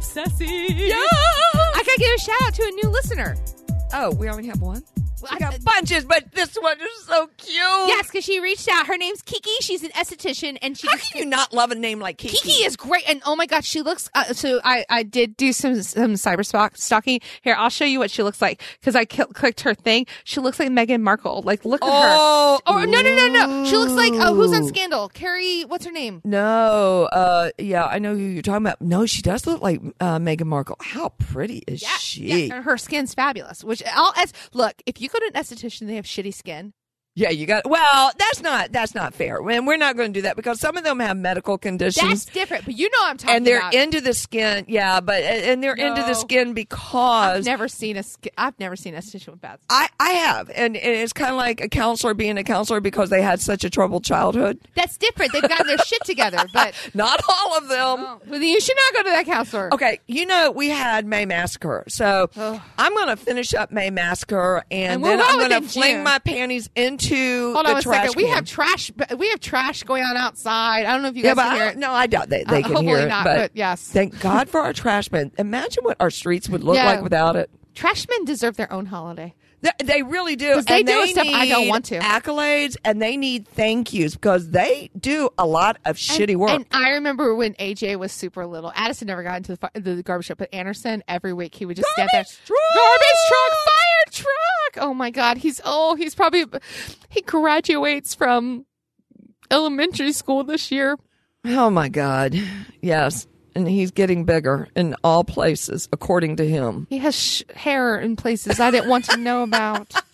Sassy. Yeah! I gotta give a shout out to a new listener. Oh, we already have one? I- got bunches, but this one is so cute. Yes, because she reached out. Her name's Kiki. She's an esthetician, and she How can you not love a name like Kiki? Kiki is great, and oh my god, she looks. Uh, so I I did do some some cyber stalk- stalking. Here, I'll show you what she looks like because I ki- clicked her thing. She looks like Meghan Markle. Like, look at Oh, her. Oh no no no no! She looks like oh, who's on Scandal? Kerry, what's her name? No, uh, yeah, I know who you're talking about. No, she does look like uh, Meghan Markle. How pretty is Yeah, she? yeah, and her skin's fabulous. Which all as look, if you go to an esthetician, they have shitty skin. Yeah, you got. Well, that's not that's not fair. And we're not going to do that because some of them have medical conditions. That's different. But you know what I'm talking and they're about. into the skin, yeah, but and they're into the No. skin I've because never seen a I've never seen an esthetician with bad skin. I I have, and, and it's kind of like a counselor being a counselor because they had such a troubled childhood. That's different. They've gotten their shit together, but Not all of them. oh, well, then you should not go to that counselor. Okay, you know we had May Massacre, so. I'm going to finish up May Massacre, and, And then I'm going to fling June. my panties into Hold the on a trash second. We have trash. We have trash going on outside. I don't know if you yeah, guys but can hear I, it. no, I doubt they, they Uh, can hear it. not, but, but yes. thank God for our trash men. Imagine what our streets would look Yeah. like without it. Trashmen deserve their own holiday. They, they really do. they and do stuff I don't want to. Accolades and they need thank yous because they do a lot of shitty work. And I remember when AJ was super little. Addison never got into the, the garbage truck, but Anderson every week he would just stand there. Truck! Garbage truck, truck. Oh my god, he's oh he's probably he graduates from elementary school this year. oh my God. Yes. And he's getting bigger in all places, according to him. He has sh- hair in places I didn't want to know about.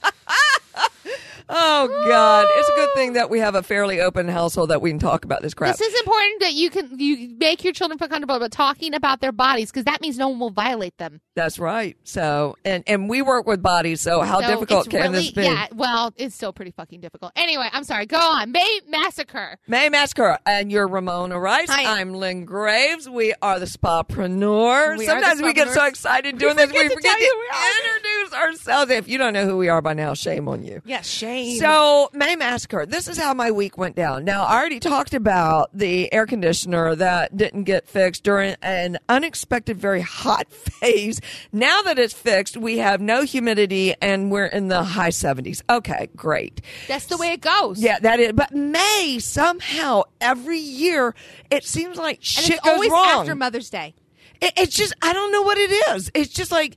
Oh God. It's a good thing that we ah. have a fairly open household that we can talk about this crap. This is important that you can you make your children feel comfortable about talking about their bodies because that means no one will violate them. That's right. So, and and we work with bodies. So, how So difficult can really, this be? Yeah, well, it's still pretty fucking difficult. Anyway, I'm sorry. Go on. May massacre. May Massacre, and you're Ramona Rice. Hi. I'm Lynn Graves. We are the Spapreneurs. We are the Sometimes we get so excited doing this, we forget to to, you who we are. introduce ourselves. If you don't know who we are by now, shame on you. Yeah, shame. So, May Massacre, this is how my week went down. Now, I already talked about the air conditioner that didn't get fixed during an unexpected, very hot phase. Now that it's fixed, we have no humidity and we're in the high 70s. Okay, great. that's the way it goes. Yeah, that is. But May somehow every year it seems like and shit goes always wrong. after Mother's Day. It- it's just I don't know what it is. It's just like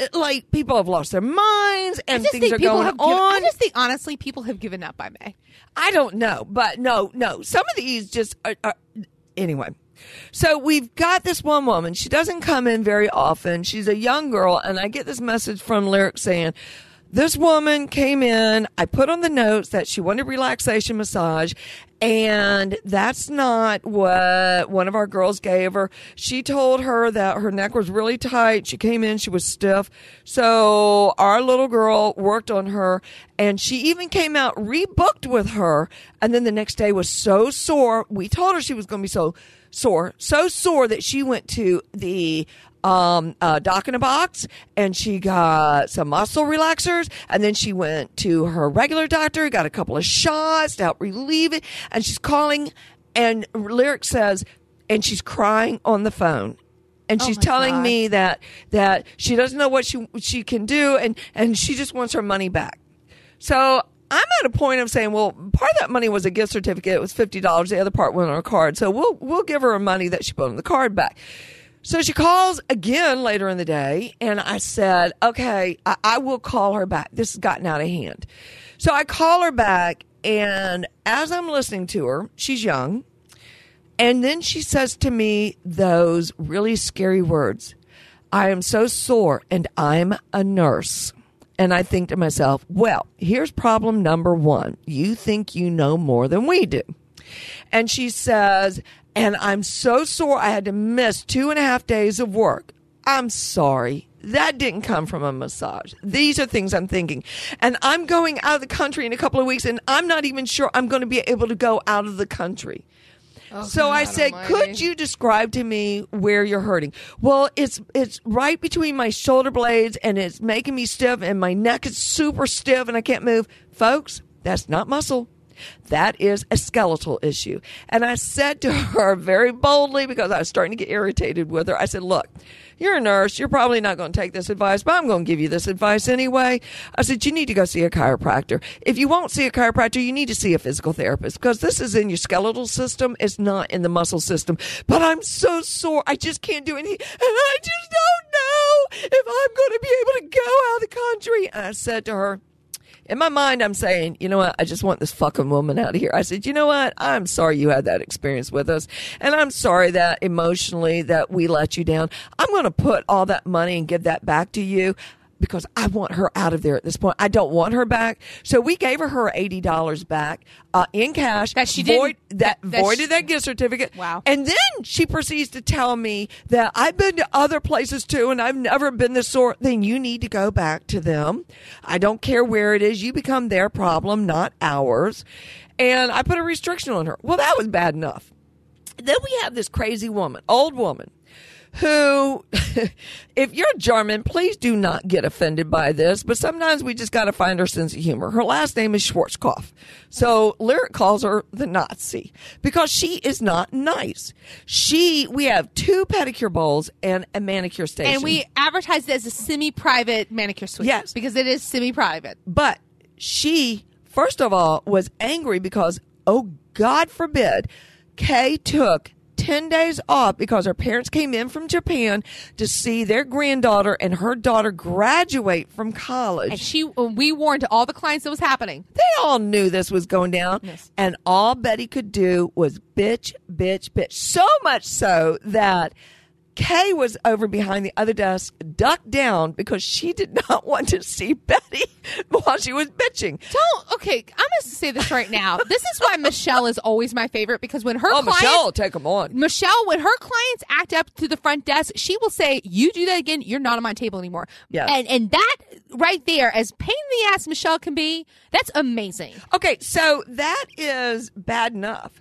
Uh, like people have lost their minds and things are going given, I just think honestly, people have given up by May. I don't know, but no, no. Some of these just are, are anyway. So we've got this one woman. She doesn't come in very often. She's a young girl, and I get this message from Lyric saying, "This woman came in. I put on the notes that she wanted relaxation massage." And that's not what one of our girls gave her. She told her that her neck was really tight. She came in, she was stiff. So our little girl worked on her and she even came out rebooked with her. And then the next day was so sore. We told her she was going to be so sore, so sore that she went to the um, uh, doc in a box and she got some muscle relaxers and then she went to her regular doctor, got a couple of shots to help relieve it. And she's calling and Lyric says, and she's crying on the phone. And Oh she's my telling God. me that that she doesn't know what she she can do and and she just wants her money back. So I'm at a point of saying, well, part of that money was a gift certificate. It was fifty dollars. The other part went on her card. So we'll we'll give her her money that she put on the card back. So she calls again later in the day, and I said, okay, I, I will call her back. This has gotten out of hand. So I call her back, and as I'm listening to her, she's young. And then she says to me those really scary words I am so sore and I'm a nurse. And I think to myself, well, here's problem number one. You think you know more than we do. And she says, and I'm so sore I had to miss two and a half days of work. I'm sorry. That didn't come from a massage. These are things I'm thinking. And I'm going out of the country in a couple of weeks, and I'm not even sure I'm going to be able to go out of the country. Oh, so I said, "Could you describe to me where you're hurting?" Well, it's it's right between my shoulder blades, and it's making me stiff, and my neck is super stiff, and I can't move. Folks, that's not muscle. That is a skeletal issue. And I said to her very boldly, because I was starting to get irritated with her, I said, Look, you're a nurse. You're probably not going to take this advice, but I'm going to give you this advice anyway. I said, You need to go see a chiropractor. If you won't see a chiropractor, you need to see a physical therapist because this is in your skeletal system. It's not in the muscle system. But I'm so sore. I just can't do anything. And I just don't know if I'm going to be able to go out of the country. And I said to her, in my mind, I'm saying, you know what? I just want this fucking woman out of here. I said, you know what? I'm sorry you had that experience with us. And I'm sorry that emotionally that we let you down. I'm going to put all that money and give that back to you because I want her out of there at this point. I don't want her back. So we gave her her eighty dollars back uh, in cash. That she void, didn't- that, that- that voided she- that gift certificate. Wow. And then she proceeds to tell me that I've been to other places too, and I've never been this sort. Then you need to go back to them. I don't care where it is. You become their problem, not ours. And I put a restriction on her. Well, that was bad enough. Then we have this crazy woman, old woman, who, if you're German, please do not get offended by this, but sometimes we just got to find our sense of humor. Her last name is Schwarzkopf. So Lyric calls her the Nazi because she is not nice. She, we have two pedicure bowls and a manicure station. And we advertised it as a semi-private manicure suite. Yes. because it is semi-private. But she, first of all, was angry because, oh, God forbid, Kay took 10 days off because her parents came in from Japan to see their granddaughter and her daughter graduate from And college. she, uh, we warned all the clients it was happening. They all knew this was going down. Yes. And all Betty could do was bitch, bitch, bitch. So much so that Kay was over behind the other desk, ducked down because she did not want to see Betty while she was bitching. Don't. Okay, I'm going to say this right now. This is why Michelle is always my favorite because when her Oh, clients, Michelle take them on. Michelle, when her clients act up to the front desk, she will say, "You do that again, you're not on my table anymore." Yes. and and that right there, as pain in the ass Michelle can be, that's amazing. Okay, so that is bad enough.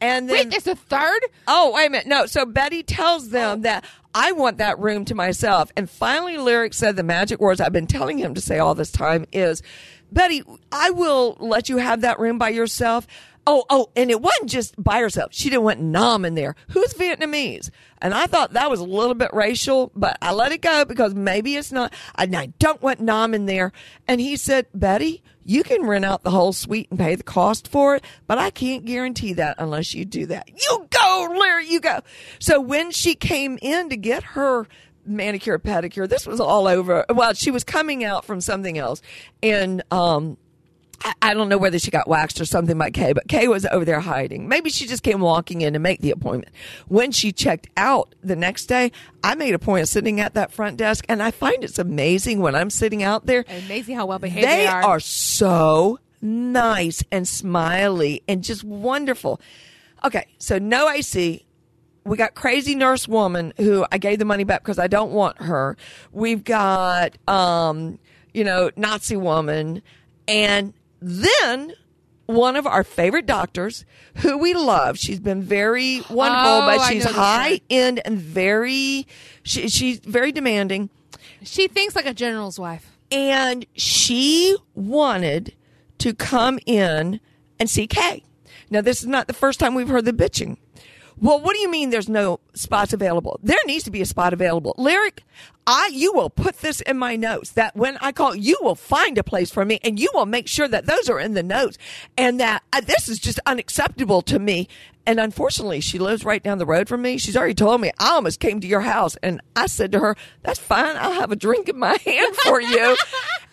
And then Wait, there's a third. Oh, wait a minute. No. So Betty tells them oh. that I want that room to myself. And finally, Lyric said the magic words I've been telling him to say all this time is, Betty, I will let you have that room by yourself. Oh, oh, and it wasn't just by herself. She didn't want Nam in there. Who's Vietnamese? And I thought that was a little bit racial, but I let it go because maybe it's not. And I don't want Nam in there. And he said, Betty, you can rent out the whole suite and pay the cost for it, but I can't guarantee that unless you do that. You go, Larry, you go. So when she came in to get her manicure pedicure, this was all over. Well, she was coming out from something else, and um, I, I don't know whether she got waxed or something by Kay, but Kay was over there hiding. Maybe she just came walking in to make the appointment. When she checked out the next day, I made a point of sitting at that front desk, and I find it's amazing when I'm sitting out there. Amazing how well behaved They they are. are so nice and smiley and just wonderful. Okay, so no AC. We got crazy nurse woman who I gave the money back because I don't want her. We've got, um, you know, Nazi woman. And then one of our favorite doctors who we love. She's been very wonderful, Oh, but she's high end and very, she, she's very demanding She thinks like a general's wife. and she wanted to come in and see Kay. Now, this is not the first time we've heard the bitching. Well, what do you mean there's no spots available? There needs to be a spot available. Lyric, I you will put this in my notes that when I call, you will find a place for me and you will make sure that those are in the notes and that uh, this is just unacceptable to me. And unfortunately, she lives right down the road from me. She's already told me I almost came to your house and I said to her, that's fine. I'll have a drink in my hand for you.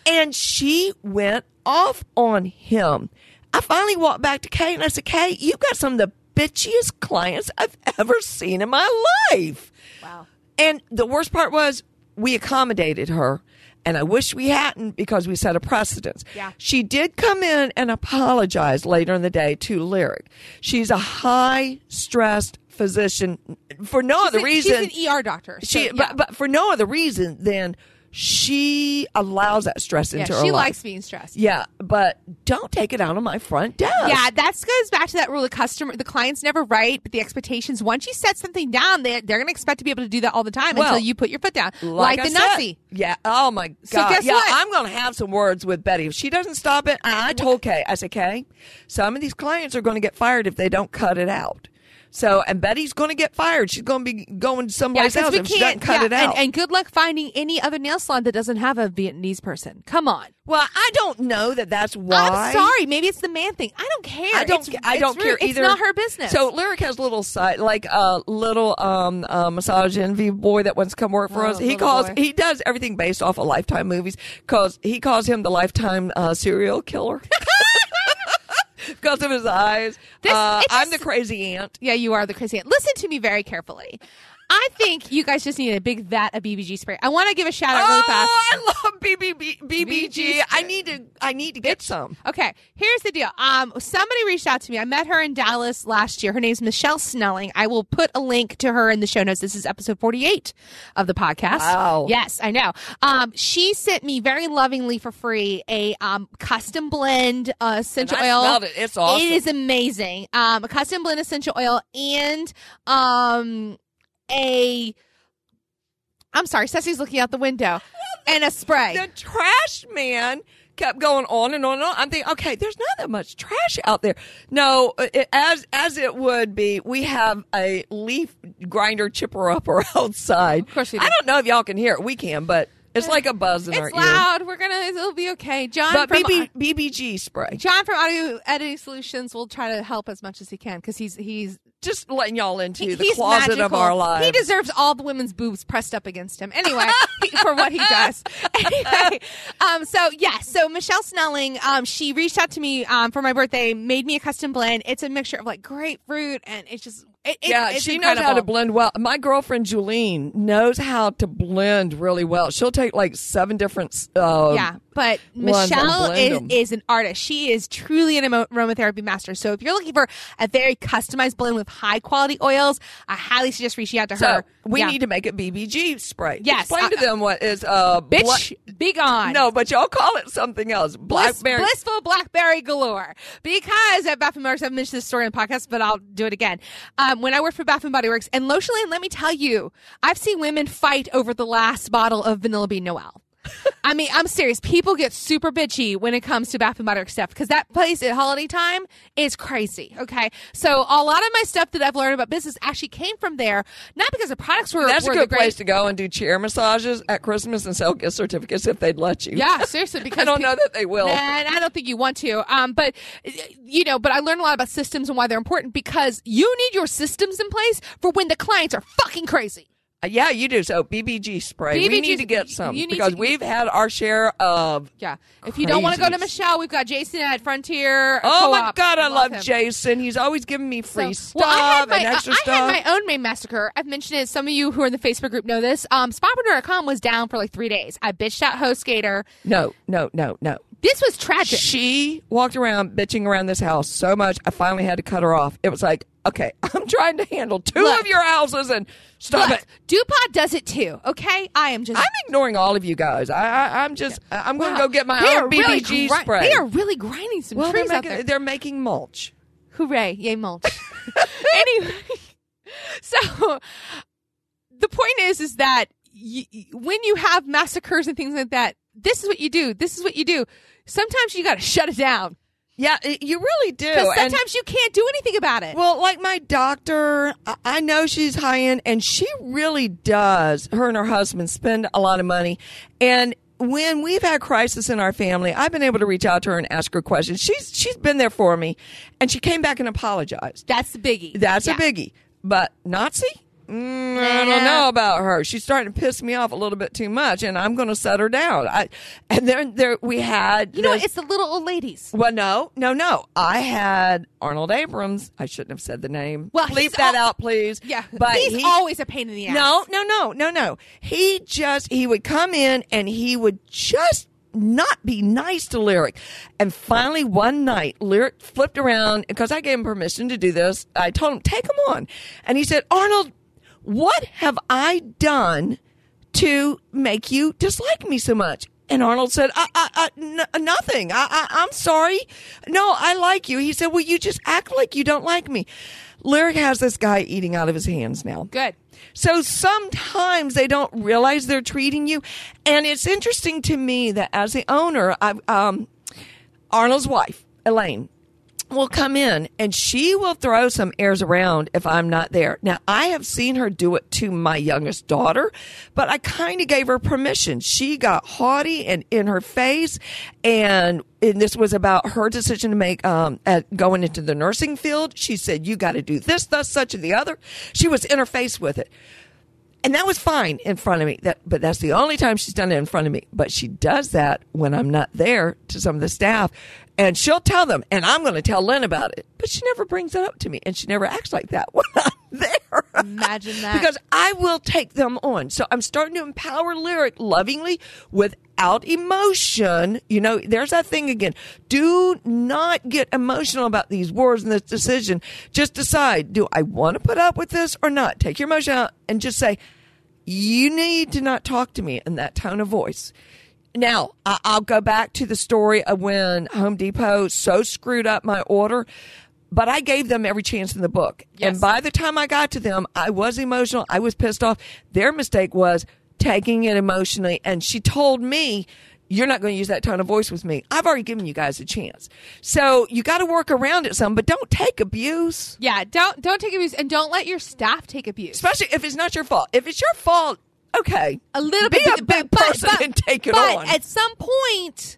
and she went off on him. I finally walked back to Kay and I said, Kay, you've got some of the bitchiest clients I've ever seen in my life. Wow. And the worst part was we accommodated her. And I wish we hadn't because we set a precedence. Yeah. She did come in and apologize later in the day to Lyric. She's a high stressed physician for no other a- reason. She's an ER doctor. so, she, yeah. but, but for no other reason than she allows that stress yeah, into her she life. likes being stressed. Yeah, but don't take it out on my front desk. Yeah, that goes back to that rule. The customer, the client's never right, but the expectations. Once you set something down, they they're going to expect to be able to do that all the time Well, until you put your foot down, like, like, the. Nazi. Yeah. Oh my god. So guess yeah, what? I'm going to have some words with Betty. If she doesn't stop it, I told Kay. I said, Kay, some of these clients are going to get fired if they don't cut it out. So, and Betty's going to get fired. She's going to be going Yeah, someplace because else we if she doesn't can't. cut yeah, it out. And, and good luck finding any other nail salon that doesn't have a Vietnamese person. Come on. well, I don't know that that's why. I'm sorry. Maybe it's the man thing. I don't care. I don't. It's, I don't rude. care either. It's not her business. So lyric has a little side, like a little um, uh, massage envy boy that wants to come work for Oh, us. He calls. boy. He does everything based off of Lifetime movies. Cause he calls him the Lifetime uh, serial killer. Because of his eyes. This- uh, I'm the crazy aunt. Yeah, you are the crazy aunt. Listen to me very carefully. I think you guys just need a big vat of BBG spray. I want to give a shout out really fast. Oh, I love BBB, BBG. BBG. I need to. I need to get some. Okay, here's the deal. Um, somebody reached out to me. I met her in Dallas last year. Her name's Michelle Snelling. I will put a link to her in the show notes. This is episode 48 of the podcast. Wow. Yes, I know. Um, she sent me very lovingly for free a um custom blend uh, essential oil. smelled it. It's awesome. It is amazing. Um, a custom blend essential oil and um a. I'm sorry, Cecily's looking out the window. And a spray. the trash man kept going on and on and on. I'm thinking, okay, there's not that much trash out there. No, it, as as it would be, we have a leaf grinder chipper upper outside. Of course we do. I don't know if y'all can hear it. We can, but it's like a buzz in our It's ear. loud. We're gonna. It'll be okay. John But from BB, BBG spray, John from Audio Editing Solutions will try to help as much as he can because he's he's just letting y'all into he- the closet magical. of our lives. He deserves all the women's boobs pressed up against him anyway for what he does. Anyway, um, so yeah, so Michelle Snelling, um, she reached out to me um for my birthday, made me a custom blend. It's a mixture of like grapefruit and it's just it, it- yeah, she knows how to blend well. My girlfriend Julene knows how to blend really well. She'll take like seven different. Uh, Yeah, but Michelle is, is an artist. She is truly an aromatherapy master. So if you're looking for a very customized blend with high quality oils, I highly suggest reaching out to So her. we Yeah. need to make it BBG spray. Yes, Explain to uh, them what is uh bitch big on. No, but y'all call it something else. Bliss, Blackberry. blissful blackberry galore. Because at Bath and I've mentioned this story in the podcast, but I'll do it again. Um, Um, when I worked for Bath and Body Works and Lotion Lane, let me tell you, I've seen women fight over the last bottle of Vanilla Bean Noel. I mean, I'm serious. People get super bitchy when it comes to Bath and Body Works stuff because that place at holiday time is crazy. Okay, so a lot of my stuff that I've learned about business actually came from there, not because the products were. That's a good place to go and do chair massages at Christmas and sell gift certificates if they'd let you. Yeah, seriously, because I don't know that they will. And I don't think you want to. Um, but you know, but I learned a lot about systems and why they're important because you need your systems in place for when the clients are fucking crazy. Uh, Yeah, you do. So BBG spray. we need to get some because to- we've had our share of. Yeah. If you don't want to go to Michelle, we've got Jason at Frontier. Oh my. God, I love him. Jason. He's always giving me free So- stuff well, my, and extra I stuff. had my own May massacre. I've mentioned it. Some of you who are in the Facebook group know this. Um, Spapreneur.com was down for like three days. I bitched out HostGator. no, no, no, no. This was tragic. She walked around bitching around this house so much, I finally had to cut her off. It was like, okay, I'm trying to handle two Look. of your houses and stop Look, it. DuPont does it too. Okay, I am just. I'm ignoring all of you guys. I, I I'm just I'm going to go get my They own really BBG gri- spray. They are really grinding some well, they're trees out making, there. they're making mulch. Hooray! Yay, mulch. anyway, so the point is, is that when you have massacres and things like that, this is what you do. This is what you do. Sometimes you got to shut it down Yeah, it- you really do. because And- sometimes you can't do anything about it. Well, like my doctor, I- I know she's high end and she really does, her and her husband spend a lot of money. And when we've had crisis in our family, I've been able to reach out to her and ask her questions. She's, she's been there for me and she came back and apologized. That's the biggie. That's Yeah. a biggie. But Nazi? Mm, I don't know about her. She's starting to piss me off a little bit too much, and I'm going to set her down. I, and then there we had You know, this- it's the little old ladies. well, no, no, no. I had Arnold Abrams. I shouldn't have said the name. Well, he's that al- out, please. Yeah, but he's he, always a pain in the ass. no, no, no, no, no. He just he would come in and he would just not be nice to Lyric. And finally, one night, Lyric flipped around because I gave him permission to do this. I told him, take him on. And he said, Arnold, what have I done to make you dislike me so much? And Arnold said, I, I, I, n- nothing. I, I, I'm sorry. No, I like you. He said, well, you just act like you don't like me. Lyric has this guy eating out of his hands now. Good. So sometimes they don't realize they're treating you. And it's interesting to me that as the owner, I, um, Arnold's wife, Elaine, will come in and she will throw some airs around if I'm not there. Now, I have seen her do it to my youngest daughter, but I kind of gave her permission. She got haughty and in her face and and this was about her decision to make um, at going into the nursing field. She said, "You got to do this, thus, such, and the other." She was in her face with it, and that was fine in front of me. That, but that's the only time she's done it in front of me. But she does that when I'm not there to some of the staff, and she'll tell them, and I'm going to tell Lynn about it. But she never brings it up to me, and she never acts like that when I'm there. Imagine that. because I will take them on. So I'm starting to empower Lyric lovingly without emotion. You know, there's that thing again. Do not get emotional about these words and this decision. Just decide, do I want to put up with this or not? Take your emotion out and just say, you need to not talk to me in that tone of voice. Now, I'll go back to the story of when Home Depot so screwed up my order, but I gave them every chance in the book. Yes. And by the time I got to them, I was emotional. I was pissed off. Their mistake was taking it emotionally. And she told me, you're not going to use that tone of voice with me. I've already given you guys a chance. So you got to work around it some, but don't take abuse, yeah, don't don't take abuse and don't let your staff take abuse. especially if it's not your fault. If it's your fault, okay. a little Be bit a big person and take it but on. at some point,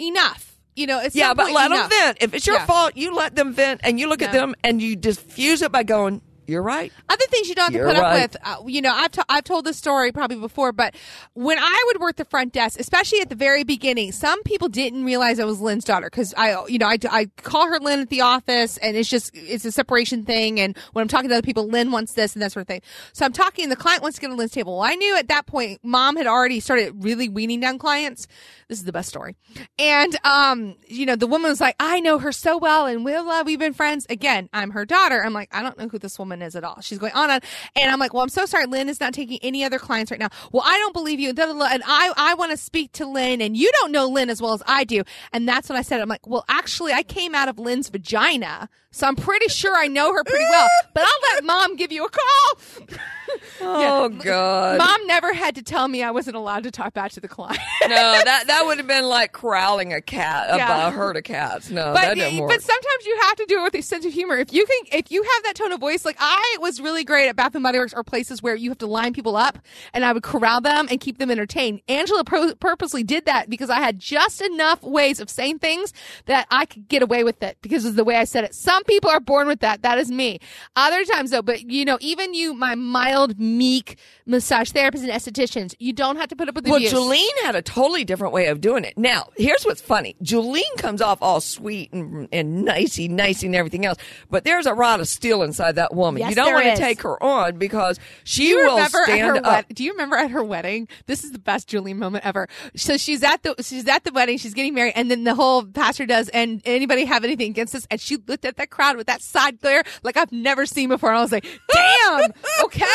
enough. You know, Yeah, but let them vent. If it's your Yeah. fault, you let them vent and you look at them and you diffuse it by going, you're right. Other things you don't have to You're put up with. Uh, you know, I've to- I've told this story probably before, but when I would work the front desk, especially at the very beginning, some people didn't realize I was Lynn's daughter because I, you know, I, I call her Lynn at the office, and it's just it's a separation thing. And when I'm talking to other people, Lynn wants this and that sort of thing. So I'm talking, the client wants to get on Lynn's table. Well, I knew at that point, mom had already started really weaning down clients. This is the best story. And um, you know, the woman was like, I know her so well, and we'll uh, we've been friends. Again, I'm her daughter. I'm like, I don't know who this woman is at all. She's going on and and I'm like, well, I'm so sorry. Lynn is not taking any other clients right now. Well, I don't believe you. And I I want to speak to Lynn, and you don't know Lynn as well as I do. And that's when I said, I'm like, well, actually, I came out of Lynn's vagina, so I'm pretty sure I know her pretty well. But I'll let mom give you a call. Oh, God. Mom never had to tell me I wasn't allowed to talk back to the client. no, that, that would have been like corralling a cat, a, Yeah. a herd of cats. No, but that didn't work. but sometimes you have to do it with a sense of humor. If you can, if you have that tone of voice, like I was really great at Bath and Body Works or places where you have to line people up, and I would corral them and keep them entertained. Angela pro- purposely did that because I had just enough ways of saying things that I could get away with it because of the way I said it. Some people are born with that. That is me. Other times though, but you know, even you, my mild, meek massage therapists and estheticians, you don't have to put up with the Well, abuse. Julene had a totally different way of doing it. Now, here's what's funny. Julene comes off all sweet and, and nicey, nicey and everything else, but there's a rod of steel inside that woman. Yes, you don't want is. to take her on because she will remember at her stand up. wed- Do you remember at her wedding? This is the best Julie moment ever. So she's at the she's at the wedding. She's getting married, and then the whole pastor does. And anybody have anything against this? And she looked at that crowd with that side glare like I've never seen before. And I was like, "Damn, okay."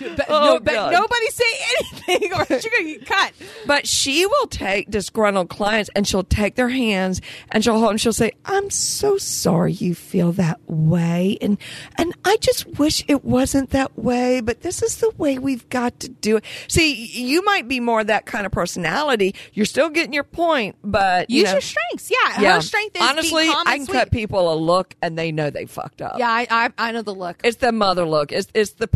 But, Oh, no, but nobody say anything, or she's gonna get cut. But she will take disgruntled clients and she'll take their hands and she'll hold them. She'll say, "I'm so sorry you feel that way, and and I just wish it wasn't that way, but this is the way we've got to do it." See, you might be more that kind of personality. You're still getting your point, but you Use know, your strengths. Yeah, yeah. her strength is honestly, I can sweet. cut people a look and they know they fucked up. Yeah, I, I I know the look. It's the mother look. It's it's the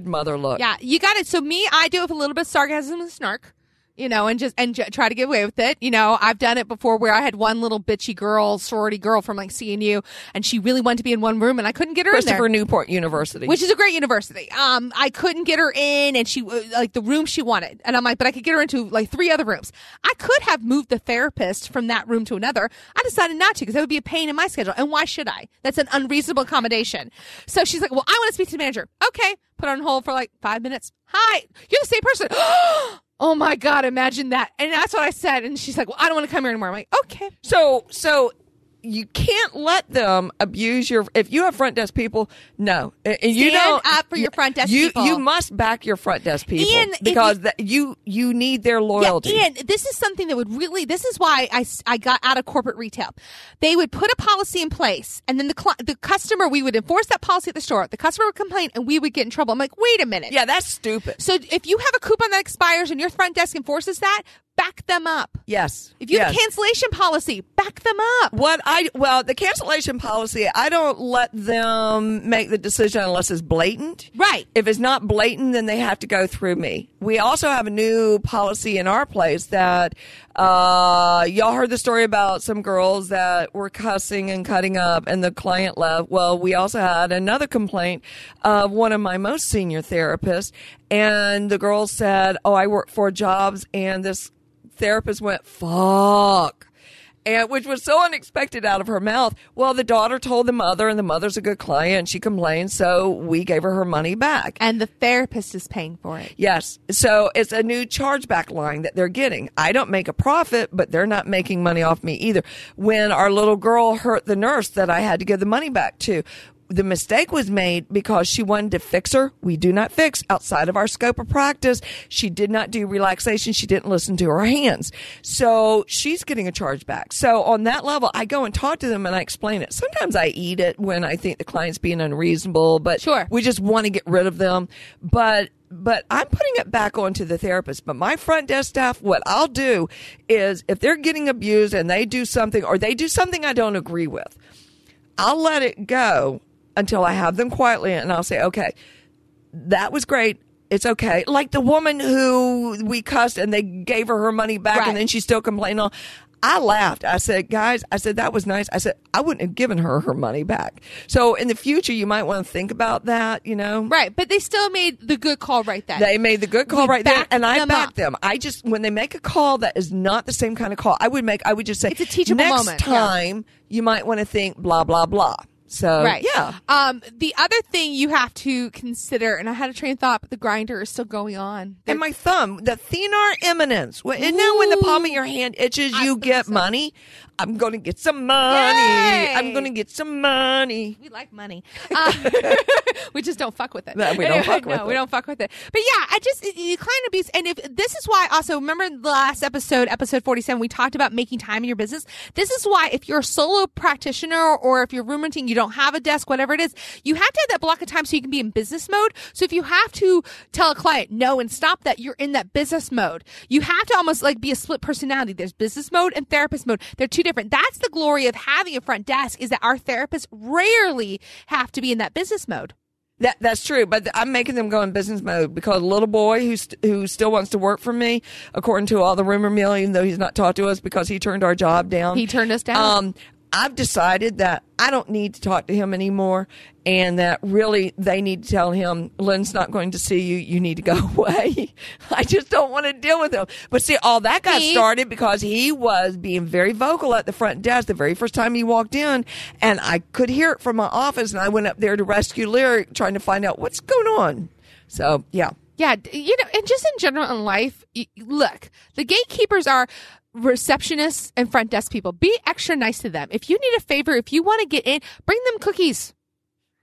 mother look. Yeah, you got it. So me, I do it with a little bit of sarcasm and snark, you know, and just and j- try to get away with it. You know, I've done it before where I had one little bitchy girl, sorority girl from like CNU, and she really wanted to be in one room, and I couldn't get her in Christopher there. Newport University. Which is a great university. Um, I couldn't get her in, and she uh, like the room she wanted, and I'm like, but I could get her into like three other rooms. I could have moved the therapist from that room to another. I decided not to because that would be a pain in my schedule, and why should I? That's an unreasonable accommodation. So she's like, well, I want to speak to the manager. Okay, put her on hold for like five minutes. Hi, you're the same person. Oh my God, imagine that. And that's what I said. And she's like, well, I don't want to come here anymore. I'm like, okay. So, so you can't let them abuse your. If you have front desk people, no, And you Stand don't up for your front desk you, people. You must back your front desk people because you- you you need their loyalty. Yeah, and this is something that would really. This is why I, I got out of corporate retail. They would put a policy in place, and then the the customer we would enforce that policy at the store. The customer would complain, and we would get in trouble. I'm like, wait a minute. yeah, that's stupid. So if you have a coupon that expires and your front desk enforces that, back them up. Yes. If you have a cancellation policy, back them up. What I well, the cancellation policy, I don't let them make the decision unless it's blatant. Right. If it's not blatant, then they have to go through me. We also have a new policy in our place that uh y'all heard the story about some girls that were cussing and cutting up and the client left. Well, we also had another complaint of one of my most senior therapists and the girl said, "Oh, I work for jobs and this therapist went, fuck. And which was so unexpected out of her mouth. Well, the daughter told the mother, and the mother's a good client. And she complained, so we gave her her money back. And the therapist is paying for it. Yes. So it's a new chargeback line that they're getting. I don't make a profit, but they're not making money off me either. When our little girl hurt the nurse that I had to give the money back to, the mistake was made because she wanted to fix her. We do not fix outside of our scope of practice. She did not do relaxation. She didn't listen to her hands. So she's getting a charge back. So on that level, I go and talk to them and I explain it. Sometimes I eat it when I think the client's being unreasonable, but Sure. we just want to get rid of them. But but I'm putting it back onto the therapist. But my front desk staff, what I'll do is if they're getting abused and they do something or they do something I don't agree with, I'll let it go until I have them quietly and I'll say, okay, that was great. It's okay. Like the woman who we cussed and they gave her her money back Right. and then she still complained on. I laughed. I said, guys, I said, that was nice. I said, I wouldn't have given her her money back. So in the future, you might want to think about that, you know? Right. But they still made the good call right then. They made the good call We right there, and I them back up. them. I just when they make a call that is not the same kind of call, I would make. I would just say, It's a teachable next moment, yeah. time you might want to think blah blah blah. So Right. yeah, Um, the other thing you have to consider, and I had a train of thought, but the grinder is still going on. and my thumb, the thenar eminence. Well, And now when the palm of your hand itches, I you get gonna money. I'm going to get some money. Yay! I'm going to get some money. We like money. Uh, we just don't fuck with it. No, we don't fuck with no, we don't fuck with it. But yeah, I just it- it- client abuse, and if this is why also remember the last episode, episode forty-seven, we talked about making time in your business. This is why if you're a solo practitioner or if you're room renting, you don't have a desk, whatever it is, you have to have that block of time so you can be in business mode. So if you have to tell a client no and stop that, you're in that business mode. You have to almost like be a split personality. There's business mode and therapist mode. They're two different. That's the glory of having a front desk is that our therapists rarely have to be in that business mode. That that's true, but I'm making them go in business mode because a little boy who st- who still wants to work for me, according to all the rumor mill, even though he's not talked to us because he turned our job down. He turned us down. Um, I've decided that I don't need to talk to him anymore, and that really they need to tell him, "Lynn's not going to see you. You need to go away." I just don't want to deal with him. But see, all that got He- started because he was being very vocal at the front desk the very first time he walked in, and I could hear it from my office, and I went up there to rescue Lyric, trying to find out what's going on. So yeah. Yeah, you know, and just in general in life, look, the gatekeepers are receptionists and front desk people. Be extra nice to them. If you need a favor, if you want to get in, bring them cookies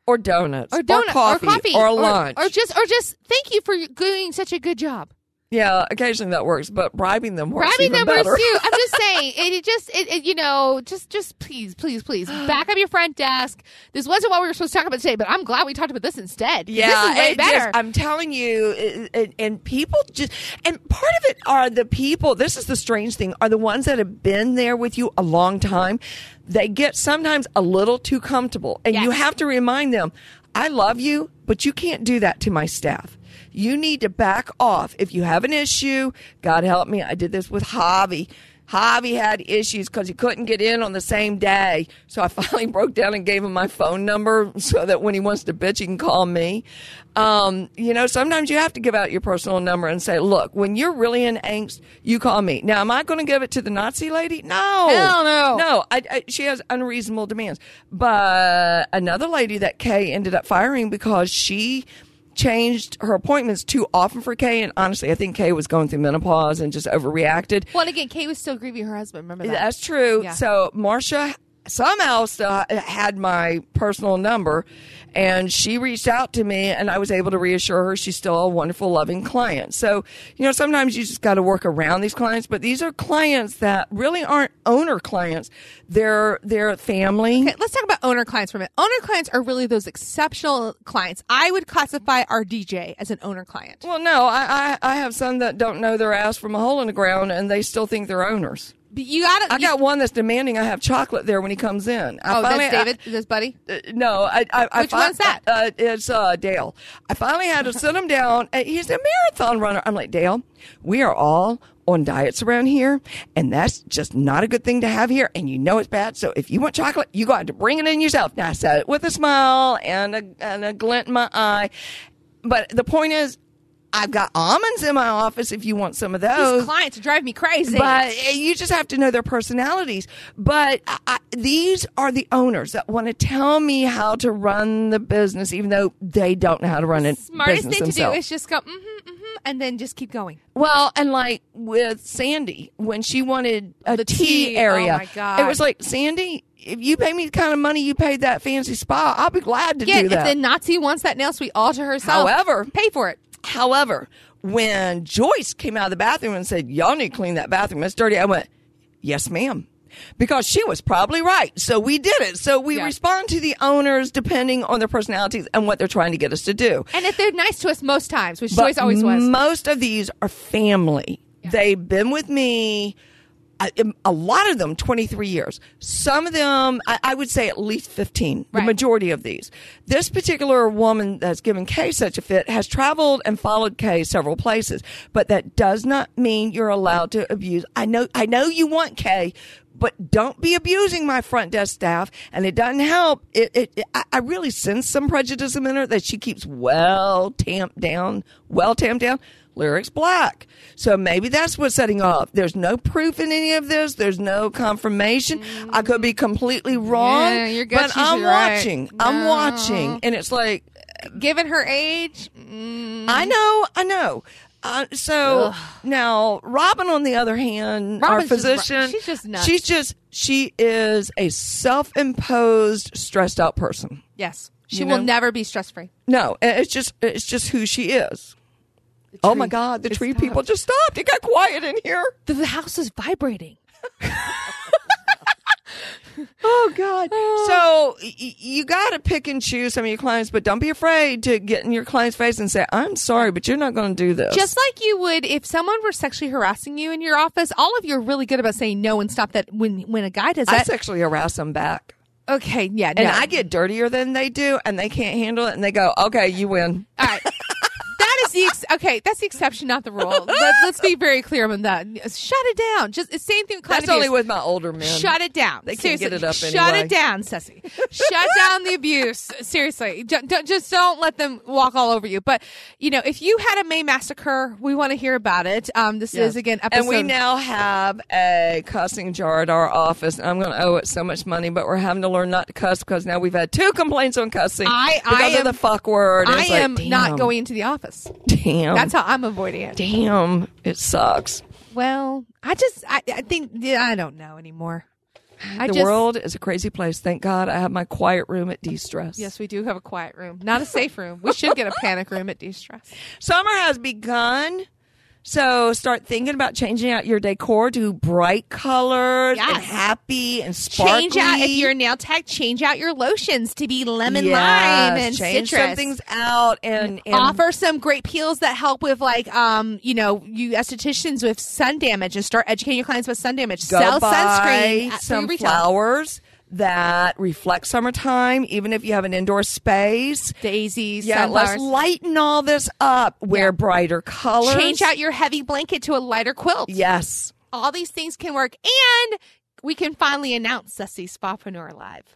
Or donuts, or donuts coffee, or coffee or lunch, or just or just thank you for doing such a good job. Yeah. Occasionally that works, but bribing them works even them better. works too. I'm just saying, it, it just, it, it, you know, just, just please, please, please, back up your front desk. This wasn't what we were supposed to talk about today, but I'm glad we talked about this instead. Yeah, this is way it just- better. I'm telling you, it- and people just, and part of it are the people. This is the strange thing: are the ones that have been there with you a long time. They get sometimes a little too comfortable, and you have to remind them, "I love you, but you can't do that to my staff." You need to back off. If you have an issue, God help me, I did this with Javi. Javi had issues because he couldn't get in on the same day. So I finally broke down and gave him my phone number so that when he wants to bitch, he can call me. Um, you know, sometimes you have to give out your personal number and say, look, when you're really in angst, you call me. Now, am I going to give it to the Nazi lady? No. Hell no. No, I, I, she has unreasonable demands. But another lady that Kay ended up firing because she changed her appointments too often for Kay. And honestly, I think Kay was going through menopause and just overreacted. Well, and again, Kay was still grieving her husband. Remember that? That's true. Yeah. So Marcia somehow still uh, had my personal number and she reached out to me and I was able to reassure her she's still a wonderful, loving client. So, you know, sometimes you just got to work around these clients, but these are clients that really aren't owner clients. They're, they're family. Okay, let's talk about owner clients for a minute. Owner clients are really those exceptional clients. I would classify our DJ as an owner client. Well, no, I, I, I have some that don't know their ass from a hole in the ground and they still think they're owners. But you gotta. I you- got one that's demanding I have chocolate there when he comes in. I oh, finally- that's David. Is this Buddy? Uh, no, I, I, I Which fin- one's that? Uh, it's uh, Dale. I finally had to sit him down. and He's a marathon runner. I'm like, Dale, we are all on diets around here, and that's just not a good thing to have here. And you know it's bad. So if you want chocolate, you got to bring it in yourself. Now I said it with a smile and a, and a glint in my eye. But the point is, I've got almonds in my office if you want some of those. These clients drive me crazy. But uh, you just have to know their personalities. But I, I, these are the owners that want to tell me how to run the business, even though they don't know how to run it. smartest thing to do is just go mm-hmm, mm-hmm, and then just keep going. Well, and like with Sandy, when she wanted a The tea, tea, area, oh my God. it was like Sandy. If you pay me the kind of money you paid that fancy spa, I'll be glad to Yeah, do if that. the Nazi wants that nail suite all to herself, However- pay for it. However, when Joyce came out of the bathroom and said, Y'all need to clean that bathroom, it's dirty, I went, Yes, ma'am. Because she was probably right. So we did it. So we Yeah. respond to the owners depending on their personalities and what they're trying to get us to do. And if they're nice to us most times, which But Joyce always was. Most of these are family. They've been with me. I- A lot of them, 23 years. Some of them, I, I would say at least 15, the majority of these. This particular woman that's given Kay such a fit has traveled and followed Kay several places, but that does not mean you're allowed to abuse. I know, I know you want Kay, but don't be abusing my front desk staff. And it doesn't help. It, it, it- I, really sense some prejudice in her that she keeps well tamped down, well tamped down. Lyrics black. So maybe that's what's setting off. There's no proof in any of this. There's no confirmation. I could be completely wrong. Yeah, but I'm right. watching. I'm watching. And it's like, Given her age, mm, I know, I know. Uh, so now, Robin, on the other hand, our Robin's just physician, she's just nuts. She's just she is a self-imposed, stressed out person. yes, she You will know? never be stress free. No, it's just it's just who she is. Oh my God, the tree stopped. people just stopped. It got quiet in here. The, the house is vibrating. Oh God. Ah. So y- you got to pick and choose some of your clients, but don't be afraid to get in your client's face and say, "I'm sorry, but you're not going to do this." Just like you would if someone were sexually harassing you in your office, all of you are really good about saying no and stop that when when a guy does that. I sexually harass them back. okay, yeah, And no. I get dirtier than they do, and they can't handle it, and they go, "Okay, you win." All right. The ex- okay. That's the exception, not the rule. Let, let's be very clear on that. Shut it down. Just it's same thing. That's only with my older men. Shut it down. They can't get it up Shut anyway. it down, Ceci. Shut down the abuse. Seriously. Don't, don't, just don't let them walk all over you. But, you know, if you had a May massacre, we want to hear about it. Um, this Yes. is, again, episode. And we now have a cussing jar at our office. I'm going to owe it so much money, but we're having to learn not to cuss because now we've had two complaints on cussing I- because I of am- the fuck word. I like, am not going into the office. Damn. That's how I'm avoiding it. damn. It sucks. Well, I just, I, I think, yeah, I don't know anymore. I the just, world is a crazy place. Thank God I have my quiet room at de-stress. Yes, we do have a quiet room, not a safe room. We should get a panic room at de-stress. Summer has begun. So start thinking about changing out your decor to bright colors and happy and sparkly. Change out if you're a nail tech. Change out your lotions to be lemon Yes, lime and change citrus. some things out and, and Offer some great peels that help with like um you know you estheticians with sun damage and start educating your clients with sun damage. go Sell sunscreen some flowers that reflect summertime, even if you have an indoor space. daisies, Yeah, let's lighten all this up. Wear Yeah. brighter colors. Change out your heavy blanket to a lighter quilt. Yes. All these things can work, and we can finally announce Sussy Spapreneur Live.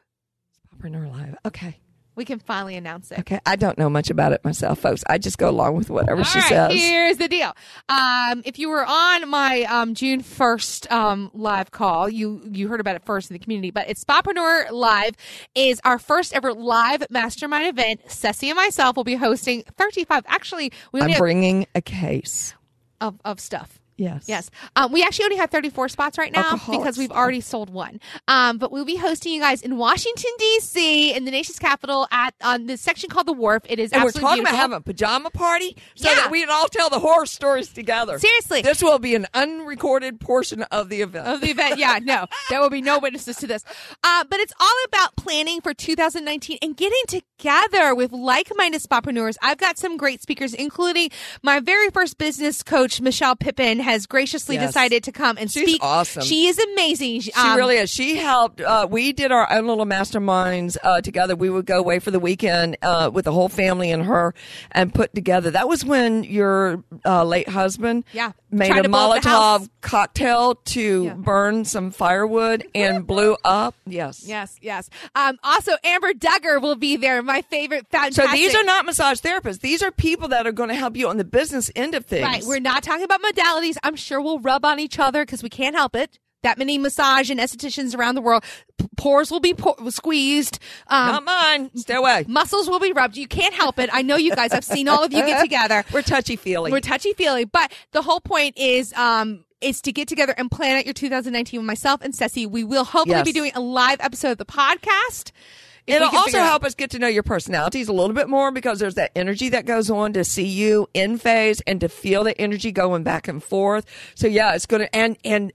Popreneur Live. Okay. We can finally announce it. Okay, I don't know much about it myself, folks. I just go along with whatever All she right, says. Here's the deal. Um, if you were on my um, June first um, live call, you you heard about it first in the community. But it's Spapreneur Live is our first ever live mastermind event. Ceci and myself will be hosting 35. Actually, we I'm bringing a case. of of stuff. Yes. Yes. Um, we actually only have 34 spots right now Alcoholics because we've already sold one. Um, but we'll be hosting you guys in Washington, D.C., in the nation's capital at on this section called The Wharf. It is And we're talking about having a pajama party so Yeah. that we can all tell the horror stories together. Seriously. This will be an unrecorded portion of the event. of the event. Yeah, no, there will be no witnesses to this. Uh, but it's all about planning for 2019 and getting together with like-minded spapreneurs. I've got some great speakers, including my very first business coach, Michelle Pippin, has graciously Yes. decided to come and She's speak. awesome. She is amazing. She Um, really is. She helped. Uh, we did our own little masterminds uh, together. We would go away for the weekend uh, with the whole family and her and put together. That was when your uh, late husband Yeah. Made a to blow up the house. Molotov cocktail to Yeah. burn some firewood and blew up. Yes. Yes, yes. Um, also, Amber Duggar will be there. My favorite. So these are not massage therapists. These are people that are going to help you on the business end of things. Right. We're not talking about modalities. I'm sure we'll rub on each other because we can't help it. That many massage and estheticians around the world. P- pores will be squeezed. Um, not mine. Stay away. muscles will be rubbed. You can't help it. I know you guys. I've seen all of you get together. We're touchy feely. We're touchy feely, but the whole point is, um, is to get together and plan out your 2019 with myself and Ceci. We will hopefully Yes. be doing a live episode of the podcast. If It'll also help us get to know your personalities a little bit more because there's that energy that goes on to see you in phase and to feel the energy going back and forth. So yeah, it's going to and and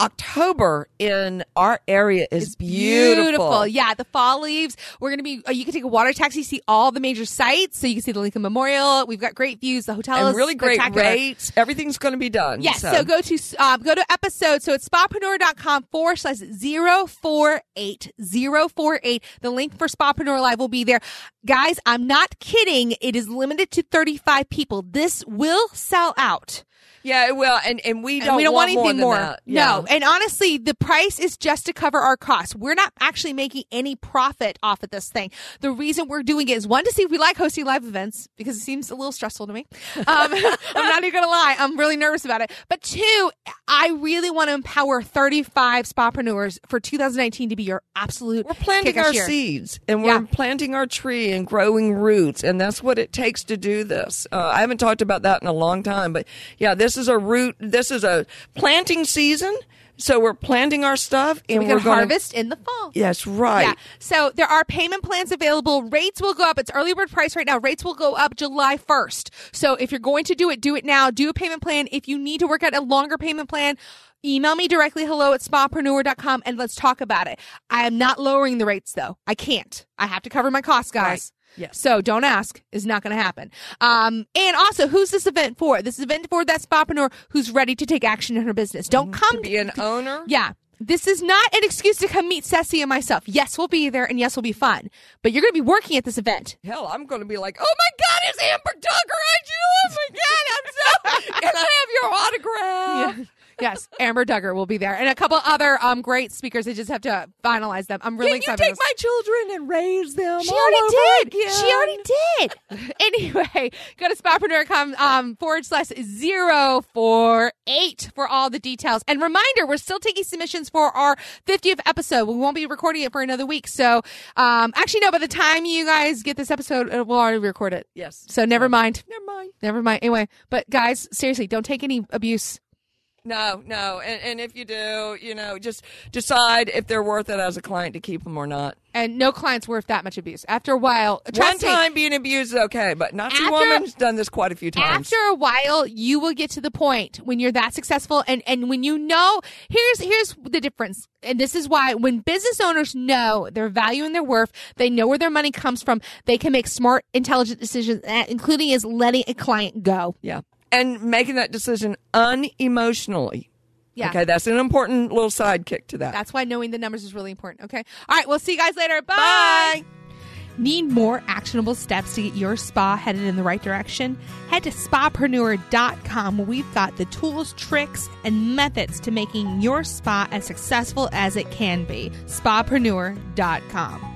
October in our area is beautiful. Yeah, the fall leaves. We're gonna be. Uh, you can take a water taxi, see all the major sites. So you can see the Lincoln Memorial. We've got great views. The hotel And is really great rates. Everything's going to be done. Yes. So, go to um, go to episode. So it's spapreneur.com forward slash zero four eight zero four eight. The link for Spapreneur Live will be there. Guys, I'm not kidding. It is limited to 35 people. This will sell out. Yeah, it will. And and we don't we don't want, want, anything more. more. than that. No. Yeah. And honestly, the price is just to cover our costs. We're not actually making any profit off of this thing. The reason we're doing it is one to see if we like hosting live events because it seems a little stressful to me. Um, I'm not even gonna lie. I'm really nervous about it. But two, I really want to empower 35 spapreneurs for 2019 to be your absolute We're planting our year. seeds and we're Yeah. planting our tree and growing roots. And that's what it takes to do this. Uh, I haven't talked about that in a long time, but yeah, this is a root. This is a planting season. So we're planting our stuff and We we're going harvest in the fall. Yes, right. Yeah. So there are payment plans available. Rates will go up. It's early bird price right now. Rates will go up July 1st. So if you're going to do it, do it now. Do a payment plan. If you need to work out a longer payment plan, email me directly hello at spapreneur.com and let's talk about it. I am not lowering the rates though. I can't. I have to cover my costs, guys. Right. Yes. So don't ask is not going to happen. Um, and also, who's this event for? This is event for that spapreneur who's ready to take action in her business. Don't come to be an owner. yeah. This is not an excuse to come meet Ceci and myself. Yes, we'll be there and yes, we'll be fun. But you're going to be working at this event. Hell, I'm going to be like, oh my God, it's Amber Duggar. I do. Oh my God, I'm so. Can I have your autograph? Yes, Amber Duggar will be there and a couple other um great speakers. I just have to finalize them. I'm really Can you excited. take for this. my children and raise them? She already did. again? She already did. anyway, go to spapreneur.com um, forward slash zero four eight for all the details. And reminder, we're still taking submissions for our 50th episode. We won't be recording it for another week. So, um, actually, no, by the time you guys get this episode, uh, we'll already record it. Yes. So never mind. Never mind. Never mind. Anyway, but guys, seriously, don't take any abuse. No, no. And, and if you do, you know, just decide if they're worth it as a client to keep them or not. And no client's worth that much abuse. After a while, One me, time being abused is okay, but Nazi After- Woman's done this quite a few times. after a while you will get to the point when you're that successful and and when you know here's here's the difference and this is why when business owners know their value and their worth they know where their money comes from they can make smart intelligent decisions uh, including is letting a client go yeah. And making that decision unemotionally. yeah Okay, that's an important little sidekick to that. that's why knowing the numbers is really important okay all right we'll see you guys later bye. Bye. Need more actionable steps to get your spa headed in the right direction? Head to spapreneur.com where we've got the tools, tricks, and methods to making your spa as successful as it can be. Spapreneur.com.